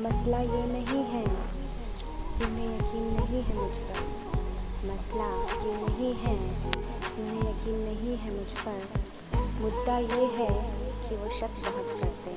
मसला ये नहीं है कि उन्हें यकीन नहीं है मुझ पर। मसला ये नहीं है कि उन्हें यकीन नहीं है मुझ पर। मुद्दा ये है कि वो शक बहुत करते